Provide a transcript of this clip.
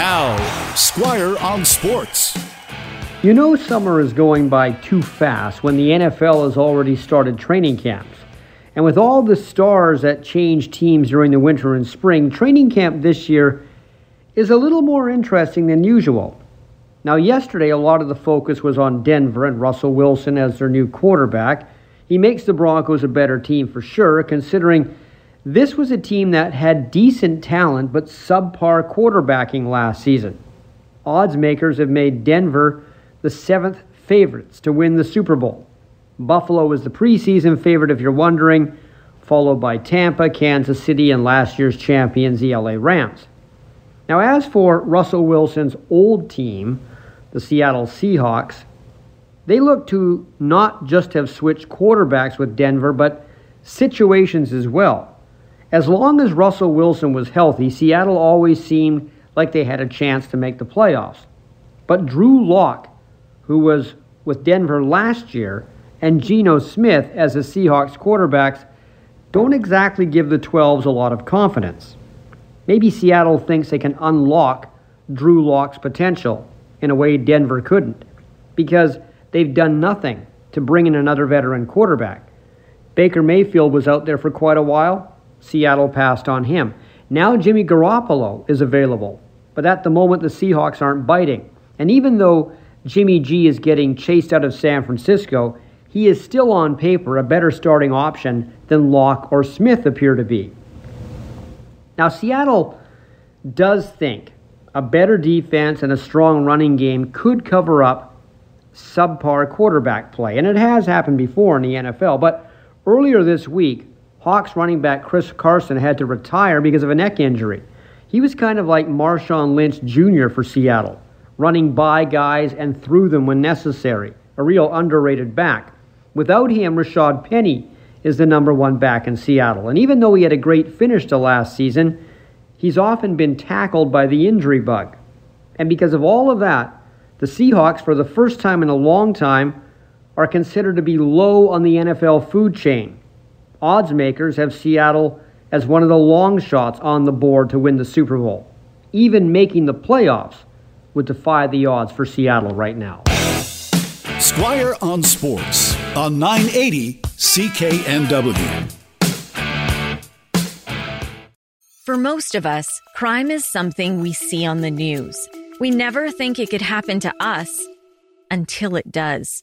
Now, Squire on Sports. You know, summer is going by too fast when the NFL has already started training camps. And with all the stars that change teams during the winter and spring, training camp this year is a little more interesting than usual. Now, yesterday, a lot of the focus was on Denver and Russell Wilson as their new quarterback. He makes the Broncos a better team for sure, considering this was a team that had decent talent but subpar quarterbacking last season. Odds makers have made Denver the seventh favorites to win the Super Bowl. Buffalo is the preseason favorite, if you're wondering, followed by Tampa, Kansas City, and last year's champions, the LA Rams. Now, as for Russell Wilson's old team, the Seattle Seahawks, they look to not just have switched quarterbacks with Denver, but situations as well. As long as Russell Wilson was healthy, Seattle always seemed like they had a chance to make the playoffs. But Drew Lock who was with Denver last year, and Geno Smith as the Seahawks quarterbacks don't exactly give the 12s a lot of confidence. Maybe Seattle thinks they can unlock Drew Lock's potential in a way Denver couldn't because they've done nothing to bring in another veteran quarterback. Baker Mayfield was out there for quite a while. Seattle passed on him. Now Jimmy Garoppolo is available, but at the moment the Seahawks aren't biting. And even though Jimmy G is getting chased out of San Francisco, he is still on paper a better starting option than Lock or Smith appear to be. Now, Seattle does think a better defense and a strong running game could cover up subpar quarterback play, and it has happened before in the NFL. But earlier this week, Hawks running back Chris Carson had to retire because of a neck injury. He was kind of like Marshawn Lynch Jr. for Seattle running by guys and through them when necessary. A real underrated back. Without him, Rashaad Penny is the number one back in Seattle. And even though he had a great finish to last season, he's often been tackled by the injury bug. And because of all of that, the Seahawks, for the first time in a long time, are considered to be low on the NFL food chain. Odds makers have Seattle as one of the long shots on the board to win the Super Bowl, even making the playoffs would defy the odds for Seattle right now. Squire on Sports on 980 CKNW. For most of us, crime is something we see on the news. We never think it could happen to us until it does.